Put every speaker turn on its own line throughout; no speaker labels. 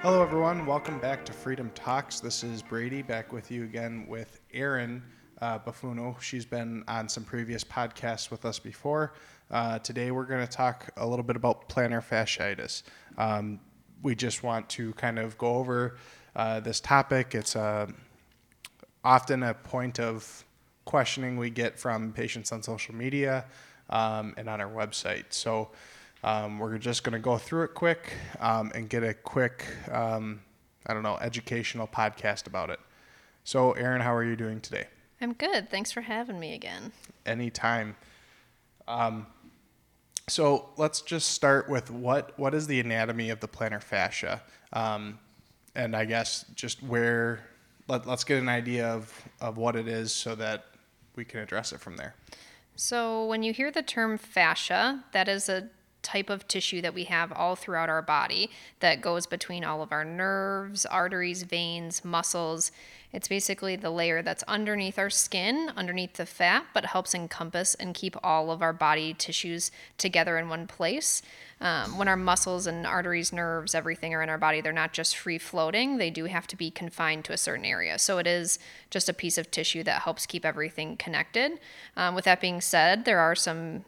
Hello, everyone. Welcome back to Freedom Talks. This is Brady back with you again with Erin uh, Buffuno. She's been on some previous podcasts with us before. Uh, today, we're going to talk a little bit about plantar fasciitis. Um, we just want to kind of go over uh, this topic. It's uh, often a point of questioning we get from patients on social media um, and on our website. So, um, we're just going to go through it quick um, and get a quick, um, I don't know, educational podcast about it. So, Erin, how are you doing today?
I'm good. Thanks for having me again.
Anytime. Um, so let's just start with what what is the anatomy of the plantar fascia, um, and I guess just where let, let's get an idea of of what it is so that we can address it from there.
So when you hear the term fascia, that is a type of tissue that we have all throughout our body that goes between all of our nerves, arteries, veins, muscles. It's basically the layer that's underneath our skin, underneath the fat, but helps encompass and keep all of our body tissues together in one place. Um, when our muscles and arteries, nerves, everything are in our body, they're not just free floating. They do have to be confined to a certain area. So it is just a piece of tissue that helps keep everything connected. Um, with that being said, there are some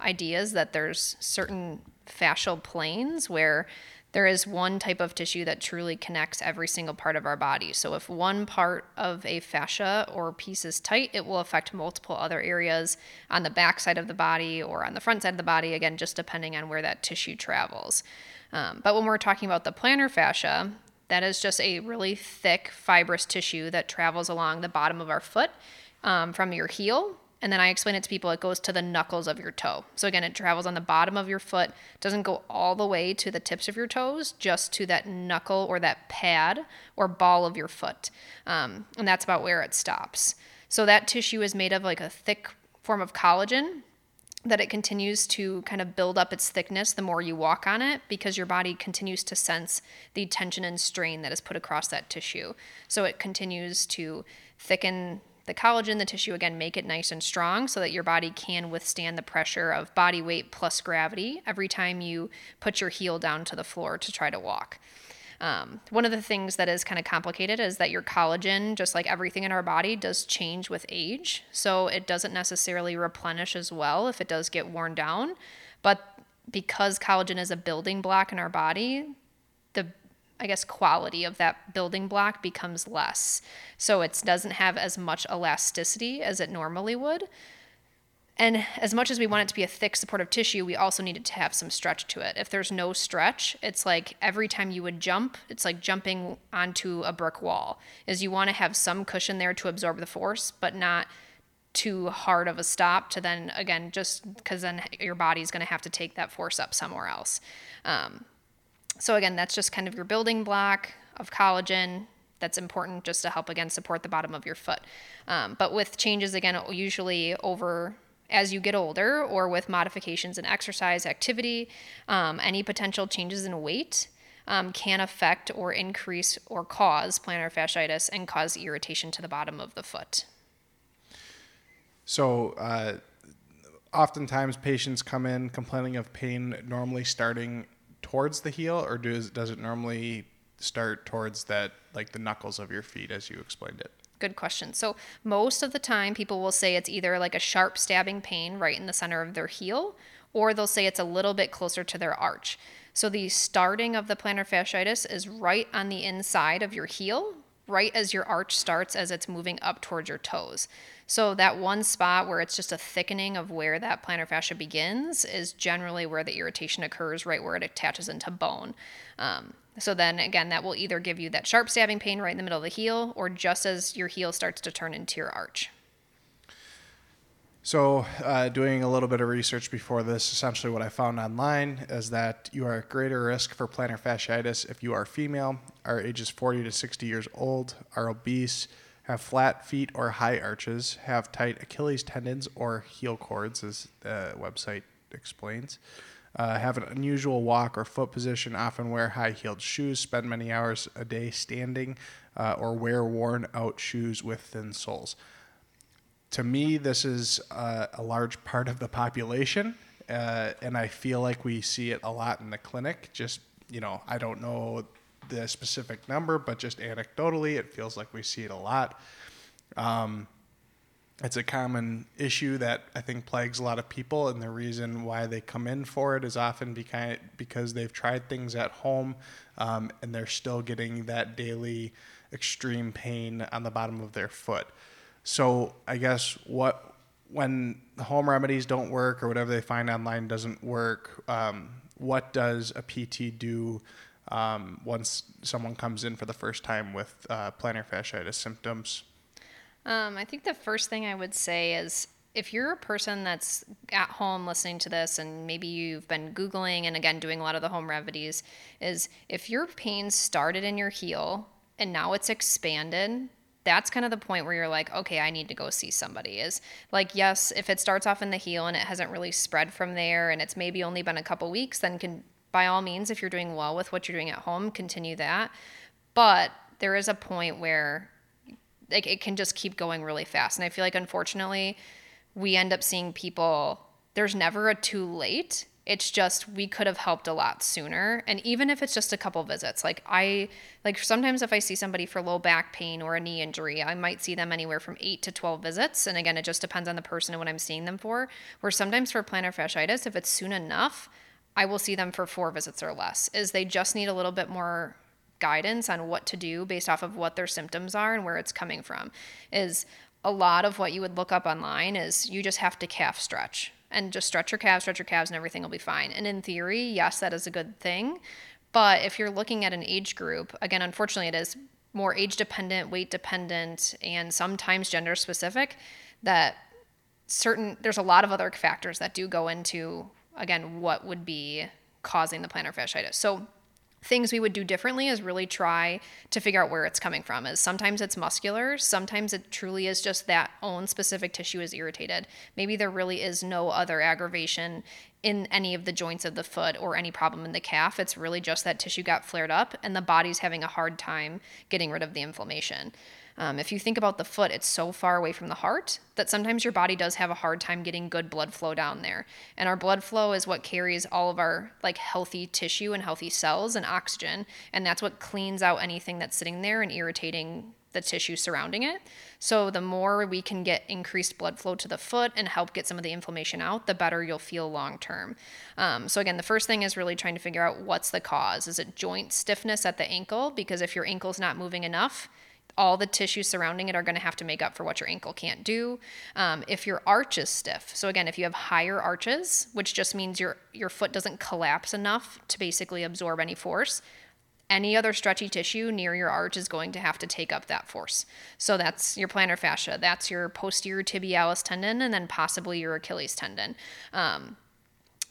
ideas that there's certain fascial planes where there is one type of tissue that truly connects every single part of our body. So if one part of a fascia or piece is tight, it will affect multiple other areas on the back side of the body or on the front side of the body, again, just depending on where that tissue travels. Um, but when we're talking about the plantar fascia, that is just a really thick fibrous tissue that travels along the bottom of our foot um, from your heel and then I explain it to people, it goes to the knuckles of your toe. So again, it travels on the bottom of your foot, doesn't go all the way to the tips of your toes, just to that knuckle or that pad or ball of your foot. Um, and that's about where it stops. So that tissue is made of like a thick form of collagen that it continues to kind of build up its thickness the more you walk on it because your body continues to sense the tension and strain that is put across that tissue. So it continues to thicken the collagen, the tissue, again, make it nice and strong so that your body can withstand the pressure of body weight plus gravity every time you put your heel down to the floor to try to walk. Um, one of the things that is kind of complicated is that your collagen, just like everything in our body, does change with age. So it doesn't necessarily replenish as well if it does get worn down. But because collagen is a building block in our body, the I guess, quality of that building block becomes less. So it doesn't have as much elasticity as it normally would. And as much as we want it to be a thick supportive tissue, we also need it to have some stretch to it. If there's no stretch, it's like every time you would jump, it's like jumping onto a brick wall. Is you want to have some cushion there to absorb the force, but not too hard of a stop to then again just because then your body's going to have to take that force up somewhere else. Um, so again, that's just kind of your building block of collagen that's important just to help again support the bottom of your foot. Um, but with changes again, usually over as you get older or with modifications in exercise activity, um, any potential changes in weight um, can affect or increase or cause plantar fasciitis and cause irritation to the bottom of the foot.
So, uh, oftentimes patients come in complaining of pain, normally starting towards the heel, or does does it normally start towards that like the knuckles of your feet as you explained it?
Good question. So most of the time, people will say it's either like a sharp stabbing pain right in the center of their heel, or they'll say it's a little bit closer to their arch. So the starting of the plantar fasciitis is right on the inside of your heel, right as your arch starts as it's moving up towards your toes. So that one spot where it's just a thickening of where that plantar fascia begins is generally where the irritation occurs, right where it attaches into bone. Um, so then again, that will either give you that sharp stabbing pain right in the middle of the heel, or just as your heel starts to turn into your arch.
So, uh, doing a little bit of research before this, essentially what I found online is that you are at greater risk for plantar fasciitis if you are female, are ages 40 to 60 years old, are obese, have flat feet or high arches, have tight Achilles tendons or heel cords, as the website explains, uh, have an unusual walk or foot position, often wear high heeled shoes, spend many hours a day standing, uh, or wear worn out shoes with thin soles. To me, this is uh, a large part of the population, uh, and I feel like we see it a lot in the clinic. Just, you know, I don't know the specific number, but just anecdotally, it feels like we see it a lot. Um, it's a common issue that I think plagues a lot of people, and the reason why they come in for it is often because they've tried things at home, um, and they're still getting that daily extreme pain on the bottom of their foot. So I guess what when the home remedies don't work or whatever they find online doesn't work, um, what does a PT do um, once someone comes in for the first time with uh, plantar fasciitis symptoms?
Um, I think the first thing I would say is if you're a person that's at home listening to this and maybe you've been Googling and again doing a lot of the home remedies, is if your pain started in your heel and now it's expanded, that's kind of the point where you're like, okay, I need to go see somebody. Is like, yes, if it starts off in the heel and it hasn't really spread from there and it's maybe only been a couple weeks, then can by all means, if you're doing well with what you're doing at home, continue that. But there is a point where like it can just keep going really fast. And I feel like unfortunately, we end up seeing people there's never a too late. It's just we could have helped a lot sooner. And even if it's just a couple visits, like I like sometimes if I see somebody for low back pain or a knee injury, I might see them anywhere from 8 to 12 visits. And again, it just depends on the person and what I'm seeing them for. Where sometimes for plantar fasciitis, if it's soon enough, I will see them for 4 visits or less. Is they just need a little bit more guidance on what to do based off of what their symptoms are and where it's coming from is a lot of what you would look up online is you just have to calf stretch and just stretch your calves, stretch your calves, and everything will be fine. And in theory, yes, that is a good thing. But if you're looking at an age group, again, unfortunately, it is more age dependent, weight dependent, and sometimes gender specific, that certain, there's a lot of other factors that do go into, again, what would be causing the plantar fasciitis. So things we would do differently is really try to figure out where it's coming from. Is sometimes it's muscular sometimes it truly is just that own specific tissue is irritated. Maybe there really is no other aggravation in any of the joints of the foot or any problem in the calf. It's really just that tissue got flared up and the body's having a hard time getting rid of the inflammation um, if you think about the foot, it's so far away from the heart that sometimes your body does have a hard time getting good blood flow down there. And our blood flow is what carries all of our like healthy tissue and healthy cells and oxygen, and that's what cleans out anything that's sitting there and irritating the tissue surrounding it. So the more we can get increased blood flow to the foot and help get some of the inflammation out, the better you'll feel long term. Um, so again, the first thing is really trying to figure out what's the cause. Is it joint stiffness at the ankle? Because if your ankle's not moving enough, all the tissues surrounding it are going to have to make up for what your ankle can't do. Um, if your arch is stiff, so again, if you have higher arches, which just means your your foot doesn't collapse enough to basically absorb any force, any other stretchy tissue near your arch is going to have to take up that force. So that's your plantar fascia, that's your posterior tibialis tendon, and then possibly your Achilles tendon. Um,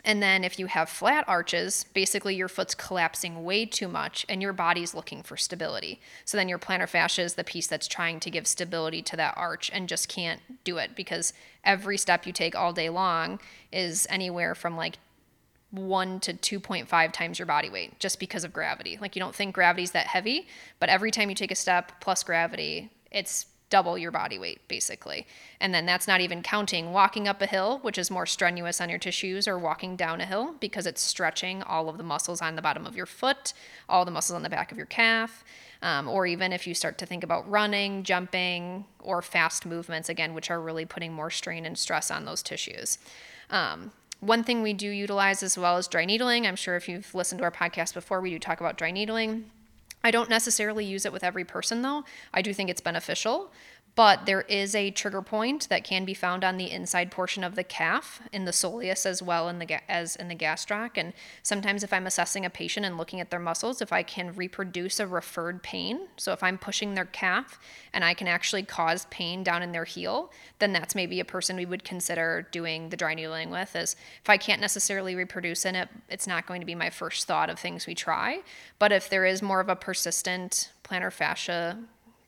and then if you have flat arches, basically your foot's collapsing way too much and your body's looking for stability. So then your plantar fascia is the piece that's trying to give stability to that arch and just can't do it because every step you take all day long is anywhere from like 1 to 2.5 times your body weight just because of gravity. Like you don't think gravity's that heavy, but every time you take a step plus gravity, it's double your body weight, basically. And then that's not even counting walking up a hill, which is more strenuous on your tissues, or walking down a hill because it's stretching all of the muscles on the bottom of your foot, all the muscles on the back of your calf. Um, or even if you start to think about running, jumping, or fast movements, again, which are really putting more strain and stress on those tissues. Um, one thing we do utilize as well is dry needling. I'm sure if you've listened to our podcast before, we do talk about dry needling. I don't necessarily use it with every person though. I do think it's beneficial but there is a trigger point that can be found on the inside portion of the calf in the soleus as well in the ga- as in the gastroc and sometimes if i'm assessing a patient and looking at their muscles if i can reproduce a referred pain so if i'm pushing their calf and i can actually cause pain down in their heel then that's maybe a person we would consider doing the dry needling with is if i can't necessarily reproduce in it it's not going to be my first thought of things we try. But if there is more of a persistent plantar fascia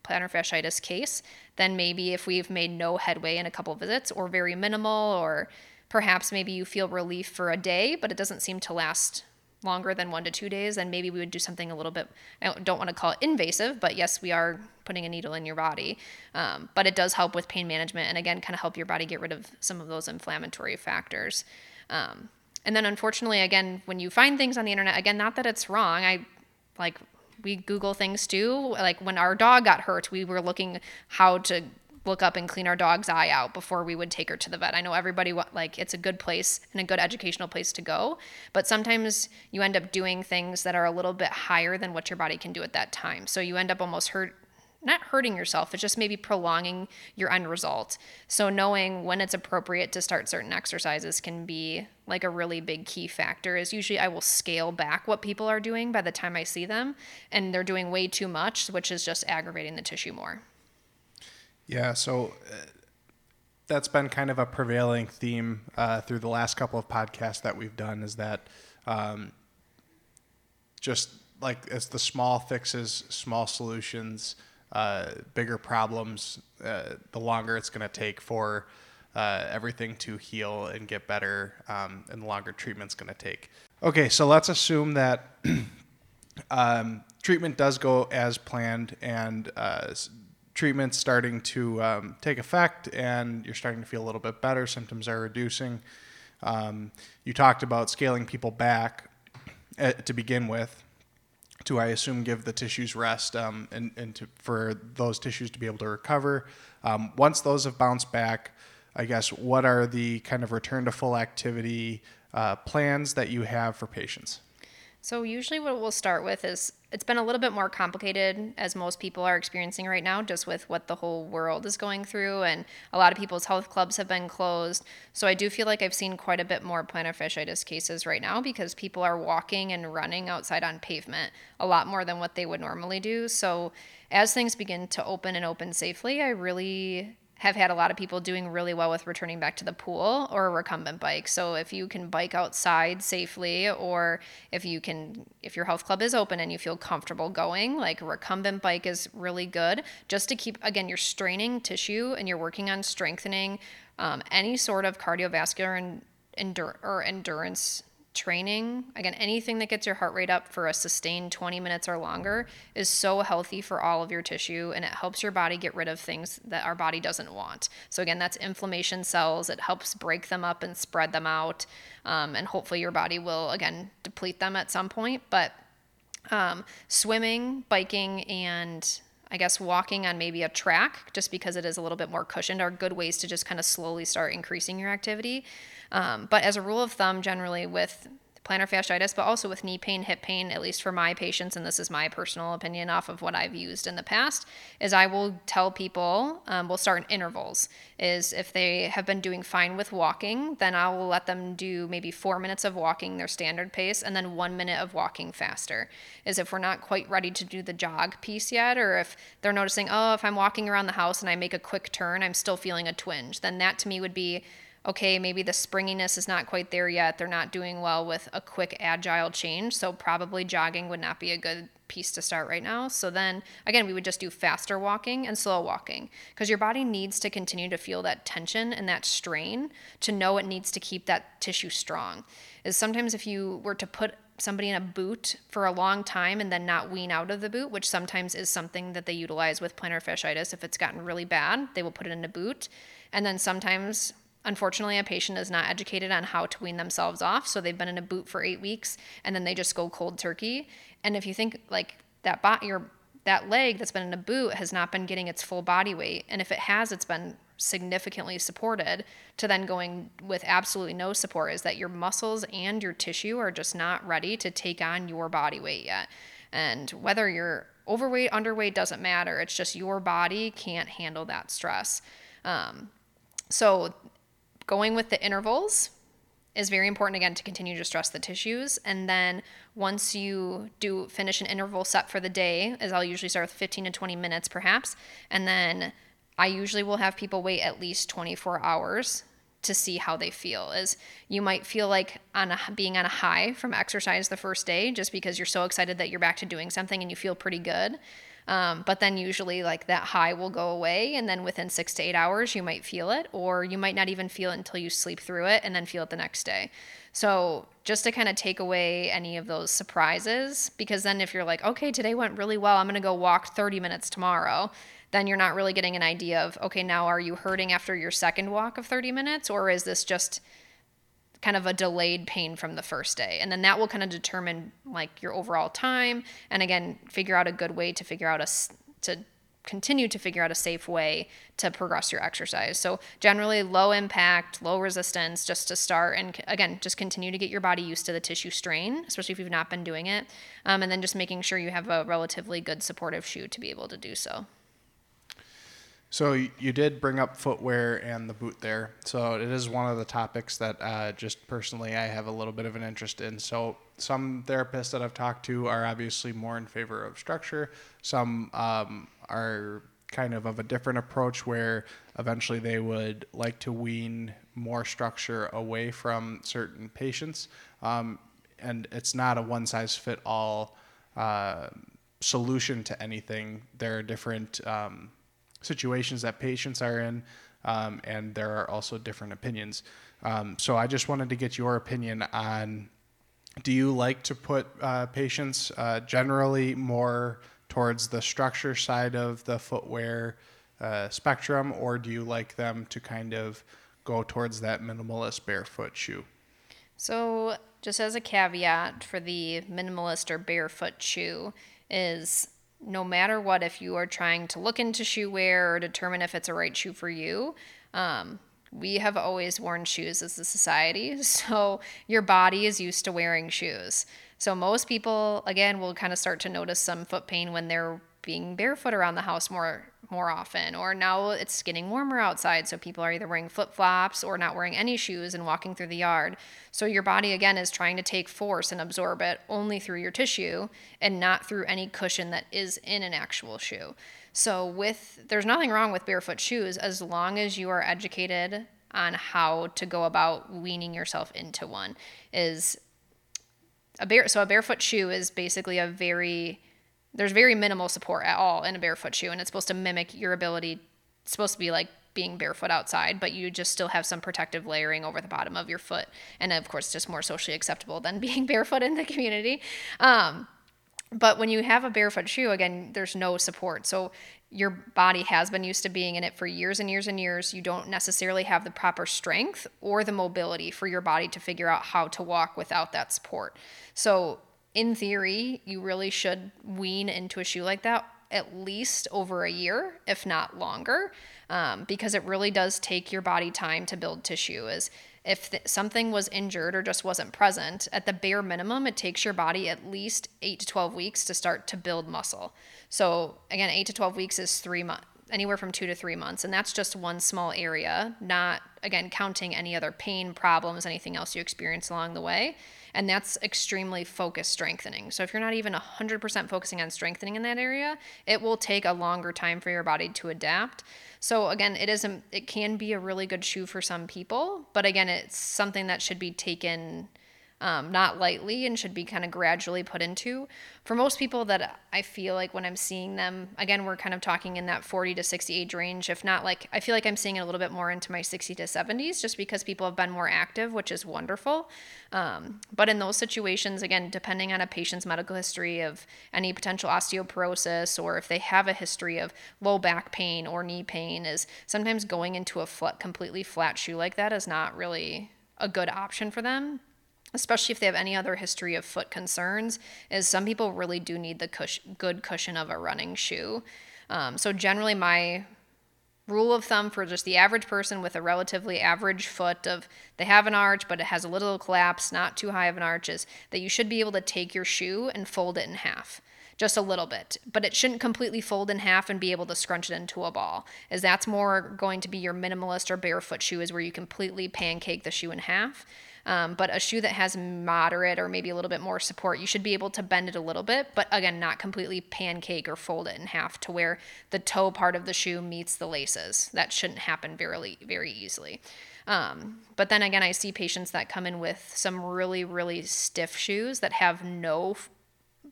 plantar fasciitis case, then maybe if we've made no headway in a couple visits or very minimal or perhaps maybe you feel relief for a day, but it doesn't seem to last longer than one to two days, then maybe we would do something a little bit, I don't, want to call it invasive, but yes, we are putting a needle in your body. Um, but it does help with pain management and again, kind of help your body get rid of some of those inflammatory factors. Um, and then unfortunately, again, when you find things on the internet, again, not that it's wrong, I like we Google things too. Like when our dog got hurt, we were looking how to look up and clean our dog's eye out before we would take her to the vet. I know everybody like it's a good place and a good educational place to go, but sometimes you end up doing things that are a little bit higher than what your body can do at that time. So you end up almost hurt not hurting yourself, it's just maybe prolonging your end result. So knowing when it's appropriate to start certain exercises can be like a really big key factor is usually I will scale back what people are doing by the time I see them and they're doing way too much, which is just aggravating the tissue more.
Yeah, so uh, that's been kind of a prevailing theme uh, through the last couple of podcasts that we've done is that um, just like it's the small fixes, small solutions, uh, bigger problems, uh, the longer it's going to take for uh, everything to heal and get better, um, and the longer treatment's going to take. Okay, so let's assume that um, treatment does go as planned and uh, treatment's starting to um, take effect and you're starting to feel a little bit better, symptoms are reducing. Um, you talked about scaling people back uh, to begin with to, I assume, give the tissues rest um, and, and to, for those tissues to be able to recover. Um, once those have bounced back, I guess, what are the kind of return to full activity uh, plans that you have for patients?
So, usually, what we'll start with is it's been a little bit more complicated as most people are experiencing right now, just with what the whole world is going through. And a lot of people's health clubs have been closed. So, I do feel like I've seen quite a bit more plantar fasciitis cases right now because people are walking and running outside on pavement a lot more than what they would normally do. So, as things begin to open and open safely, I really have had a lot of people doing really well with returning back to the pool or a recumbent bike. So if you can bike outside safely or if you can if your health club is open and you feel comfortable going, like a recumbent bike is really good just to keep again you're straining tissue and you're working on strengthening um, any sort of cardiovascular and endur- or endurance training, again, anything that gets your heart rate up for a sustained 20 minutes or longer is so healthy for all of your tissue and it helps your body get rid of things that our body doesn't want. So, again, that's inflammation cells. It helps break them up and spread them out. Um, and hopefully, your body will, again, deplete them at some point. But um, swimming, biking, and I guess walking on maybe a track, just because it is a little bit more cushioned, are good ways to just kind of slowly start increasing your activity. Um, but as a rule of thumb, generally with plantar fasciitis, but also with knee pain, hip pain, at least for my patients, and this is my personal opinion off of what I've used in the past, is I will tell people, um, we'll start in intervals. Is if they have been doing fine with walking, then I will let them do maybe four minutes of walking, their standard pace, and then one minute of walking faster. Is if we're not quite ready to do the jog piece yet, or if they're noticing, oh, if I'm walking around the house and I make a quick turn, I'm still feeling a twinge, then that to me would be okay, maybe the springiness is not quite there yet. They're not doing well with a quick, agile change. So, probably jogging would not be a good piece to start right now. So, then again, we would just do faster walking and slow walking because your body needs to continue to feel that tension and that strain to know it needs to keep that tissue strong. Is sometimes if you were to put somebody in a boot for a long time and then not wean out of the boot, which sometimes is something that they utilize with plantar fasciitis. If it's gotten really bad, they will put it in a boot. And then sometimes Unfortunately, a patient is not educated on how to wean themselves off, so they've been in a boot for eight weeks and then they just go cold turkey. And if you think like that, bot, your that leg that's been in a boot has not been getting its full body weight, and if it has, it's been significantly supported. To then going with absolutely no support is that your muscles and your tissue are just not ready to take on your body weight yet. And whether you're overweight, underweight doesn't matter. It's just your body can't handle that stress. Um, so going with the intervals is very important again to continue to stress the tissues. And then once you do finish an interval set for the day as i'll usually start with 15 to 20 minutes perhaps. And then i usually will have people wait at least 24 hours to see how they feel. Is you might feel like on a, being on a high from exercise the first day just because you're so excited that you're back to doing something and you feel pretty good um, but then usually like that high will go away and then within six to eight hours you might feel it or you might not even feel it until you sleep through it and then feel it the next day. So just to kind of take away any of those surprises because then if you're like okay today went really well i'm going to go walk 30 minutes tomorrow then you're not really getting an idea of okay now are you hurting after your second walk of 30 minutes or is this just kind of a delayed pain from the first day. And then that will kind of determine like your overall time and again figure out a good way to figure out a to continue to figure out a safe way to progress your exercise. So generally low impact low resistance just to start and again just continue to get your body used to the tissue strain especially if you've not been doing it um, and then just making sure you have a relatively good supportive shoe to be able to do so
so you did bring up footwear and the boot there. So it is one of the topics that uh, just personally I have a little bit of an interest in. So some therapists that I've talked to are obviously more in favor of structure. Some um, are kind of of a different approach where eventually they would like to wean more structure away from certain patients. Um, and it's not a one size fit all uh, solution to anything. There are different. Um, situations that patients are in, um, and there are also different opinions. Um, so I just wanted to get your opinion on do you like to put uh, patients uh, generally more towards the structure side of the footwear uh, spectrum, or do you like them to kind of go towards that minimalist barefoot shoe?
So, just as a caveat for the minimalist or barefoot shoe, is no matter what, if you are trying to look into shoe wear or determine if it's a right shoe for you, um, we have always worn shoes as a society. So your body is used to wearing shoes. So most people, again, will kind of start to notice some foot pain when they're being barefoot around the house more more often or now it's getting warmer outside so people are either wearing flip-flops or not wearing any shoes and walking through the yard. So your body again is trying to take force and absorb it only through your tissue and not through any cushion that is in an actual shoe. So with there's nothing wrong with barefoot shoes as long as you are educated on how to go about weaning yourself into one is a bare so a barefoot shoe is basically a very there's very minimal support at all in a barefoot shoe and it's supposed to mimic your ability it's supposed to be like being barefoot outside but you just still have some protective layering over the bottom of your foot. And of course just more socially acceptable than being barefoot in the community. Um, but when you have a barefoot shoe again there's no support. So your body has been used to being in it for years and years and years. You don't necessarily have the proper strength or the mobility for your body to figure out how to walk without that support. So in theory, you really should wean into a shoe like that at least over a year, if not longer, um, because it really does take your body time to build tissue. Is if th- something was injured or just wasn't present, at the bare minimum, it takes your body at least eight to 12 weeks to start to build muscle. So, again, eight to 12 weeks is three months, anywhere from two to three months. And that's just one small area, not, again, counting any other pain problems, anything else you experience along the way and that's extremely focused strengthening. So if you're not even 100% focusing on strengthening in that area, it will take a longer time for your body to adapt. So again, it is a, it can be a really good shoe for some people, but again, it's something that should be taken um, not lightly and should be kind of gradually put into. For most people that I feel like when I'm seeing them, again, we're kind of talking in that 40 to 60 age range. If not, like, I feel like I'm seeing it a little bit more into my 60 to 70s just because people have been more active, which is wonderful. Um, but in those situations, again, depending on a patient's medical history of any potential osteoporosis or if they have a history of low back pain or knee pain, is sometimes going into a flat, completely flat shoe like that is not really a good option for them especially if they have any other history of foot concerns, is some people really do need the cush- good cushion of a running shoe. Um, so, generally, my rule of thumb for just the average person with a relatively average foot of they have an arch but it has a little collapse not too high of an arch is that you should be able to take your shoe and fold it in half just a little bit but it shouldn't completely fold in half and be able to scrunch it into a ball as that's more going to be your minimalist or barefoot shoe is where you completely pancake the shoe in half um, but a shoe that has moderate or maybe a little bit more support, you should be able to bend it a little bit, but again, not completely pancake or fold it in half to where the toe part of the shoe meets the laces. That shouldn't happen very, very easily. Um, but then again, I see patients that come in with some really, really stiff shoes that have no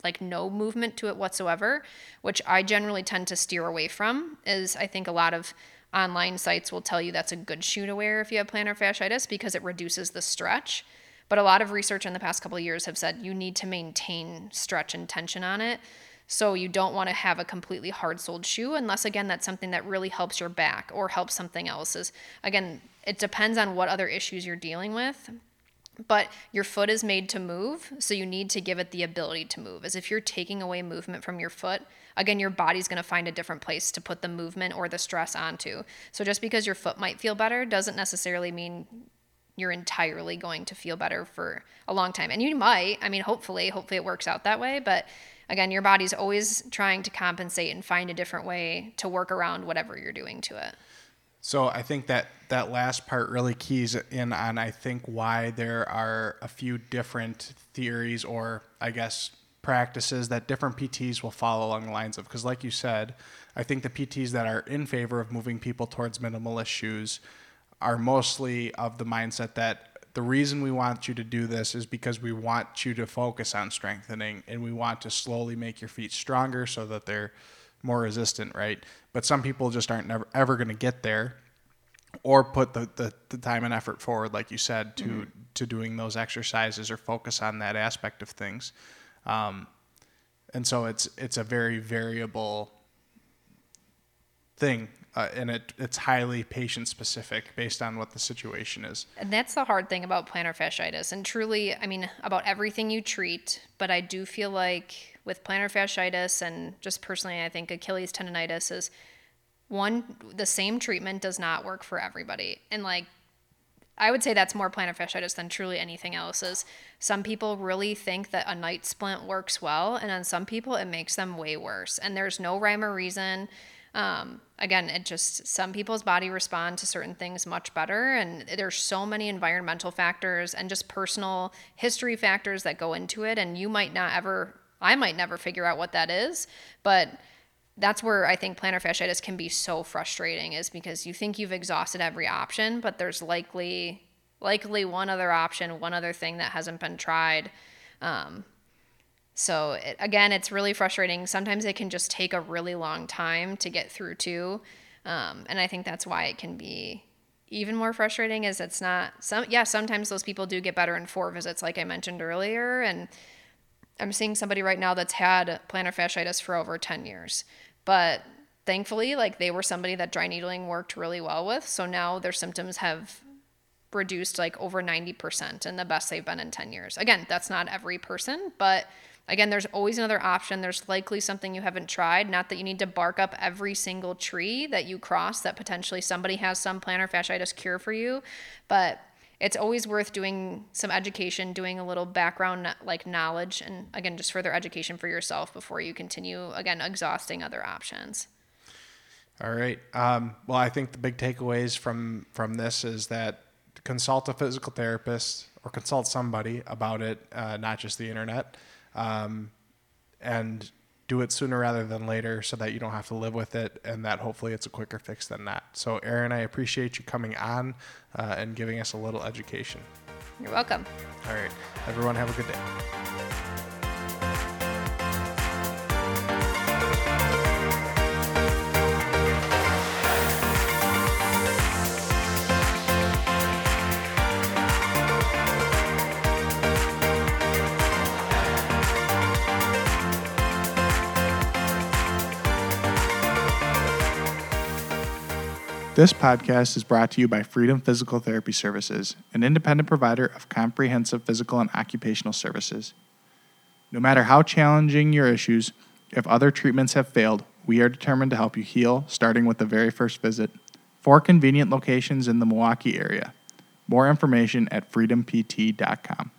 like no movement to it whatsoever, which I generally tend to steer away from. Is I think a lot of online sites will tell you that's a good shoe to wear if you have plantar fasciitis because it reduces the stretch. But a lot of research in the past couple of years have said you need to maintain stretch and tension on it. So you don't want to have a completely hard-soled shoe unless again that's something that really helps your back or helps something else. Is again, it depends on what other issues you're dealing with. But your foot is made to move, so you need to give it the ability to move. As if you're taking away movement from your foot, again, your body's going to find a different place to put the movement or the stress onto. So just because your foot might feel better doesn't necessarily mean you're entirely going to feel better for a long time. And you might, I mean, hopefully, hopefully it works out that way. But again, your body's always trying to compensate and find a different way to work around whatever you're doing to it.
So I think that that last part really keys in on I think why there are a few different theories or I guess practices that different PTs will follow along the lines of because like you said, I think the PTs that are in favor of moving people towards minimalist shoes are mostly of the mindset that the reason we want you to do this is because we want you to focus on strengthening and we want to slowly make your feet stronger so that they're more resistant, right? But some people just aren't never ever going to get there or put the, the, the, time and effort forward, like you said, to mm-hmm. to doing those exercises or focus on that aspect of things. Um, and so it's it's a very variable thing uh, and it, it's highly patient specific based on what the situation is.
And that's the hard thing about plantar fasciitis. And truly, I mean, about everything you treat, but I do feel like with plantar fasciitis and just personally, I think Achilles tendonitis is one, the same treatment does not work for everybody. And like, I would say that's more plantar fasciitis than truly anything else. Is some people really think that a night splint works well, and on some people it makes them way worse. And there's no rhyme or reason. Um, again, it just some people's body respond to certain things much better, and there's so many environmental factors and just personal history factors that go into it, and you might not ever, I might never figure out what that is, but that's where I think plantar fasciitis can be so frustrating is because you think you've exhausted every option, but there's likely likely one other option, one other thing that hasn't been tried. Um, so it, again, it's really frustrating. Sometimes it can just take a really long time to get through too, um, and I think that's why it can be even more frustrating. Is it's not some yeah sometimes those people do get better in four visits, like I mentioned earlier, and I'm seeing somebody right now that's had plantar fasciitis for over ten years, but thankfully like they were somebody that dry needling worked really well with, so now their symptoms have reduced like over 90% and the best they've been in 10 years. Again, that's not every person, but Again, there's always another option. There's likely something you haven't tried. Not that you need to bark up every single tree that you cross that potentially somebody has some plantar fasciitis cure for you, but it's always worth doing some education, doing a little background like knowledge, and again, just further education for yourself before you continue again exhausting other options.
All right. Um, well, I think the big takeaways from from this is that consult a physical therapist or consult somebody about it, uh, not just the internet um, and do it sooner rather than later so that you don't have to live with it and that hopefully it's a quicker fix than that. So, Erin, I appreciate you coming on uh, and giving us a little education.
You're welcome.
All right. Everyone, have a good day. This podcast is brought to you by Freedom Physical Therapy Services, an independent provider of comprehensive physical and occupational services. No matter how challenging your issues, if other treatments have failed, we are determined to help you heal, starting with the very first visit. Four convenient locations in the Milwaukee area. More information at freedompt.com.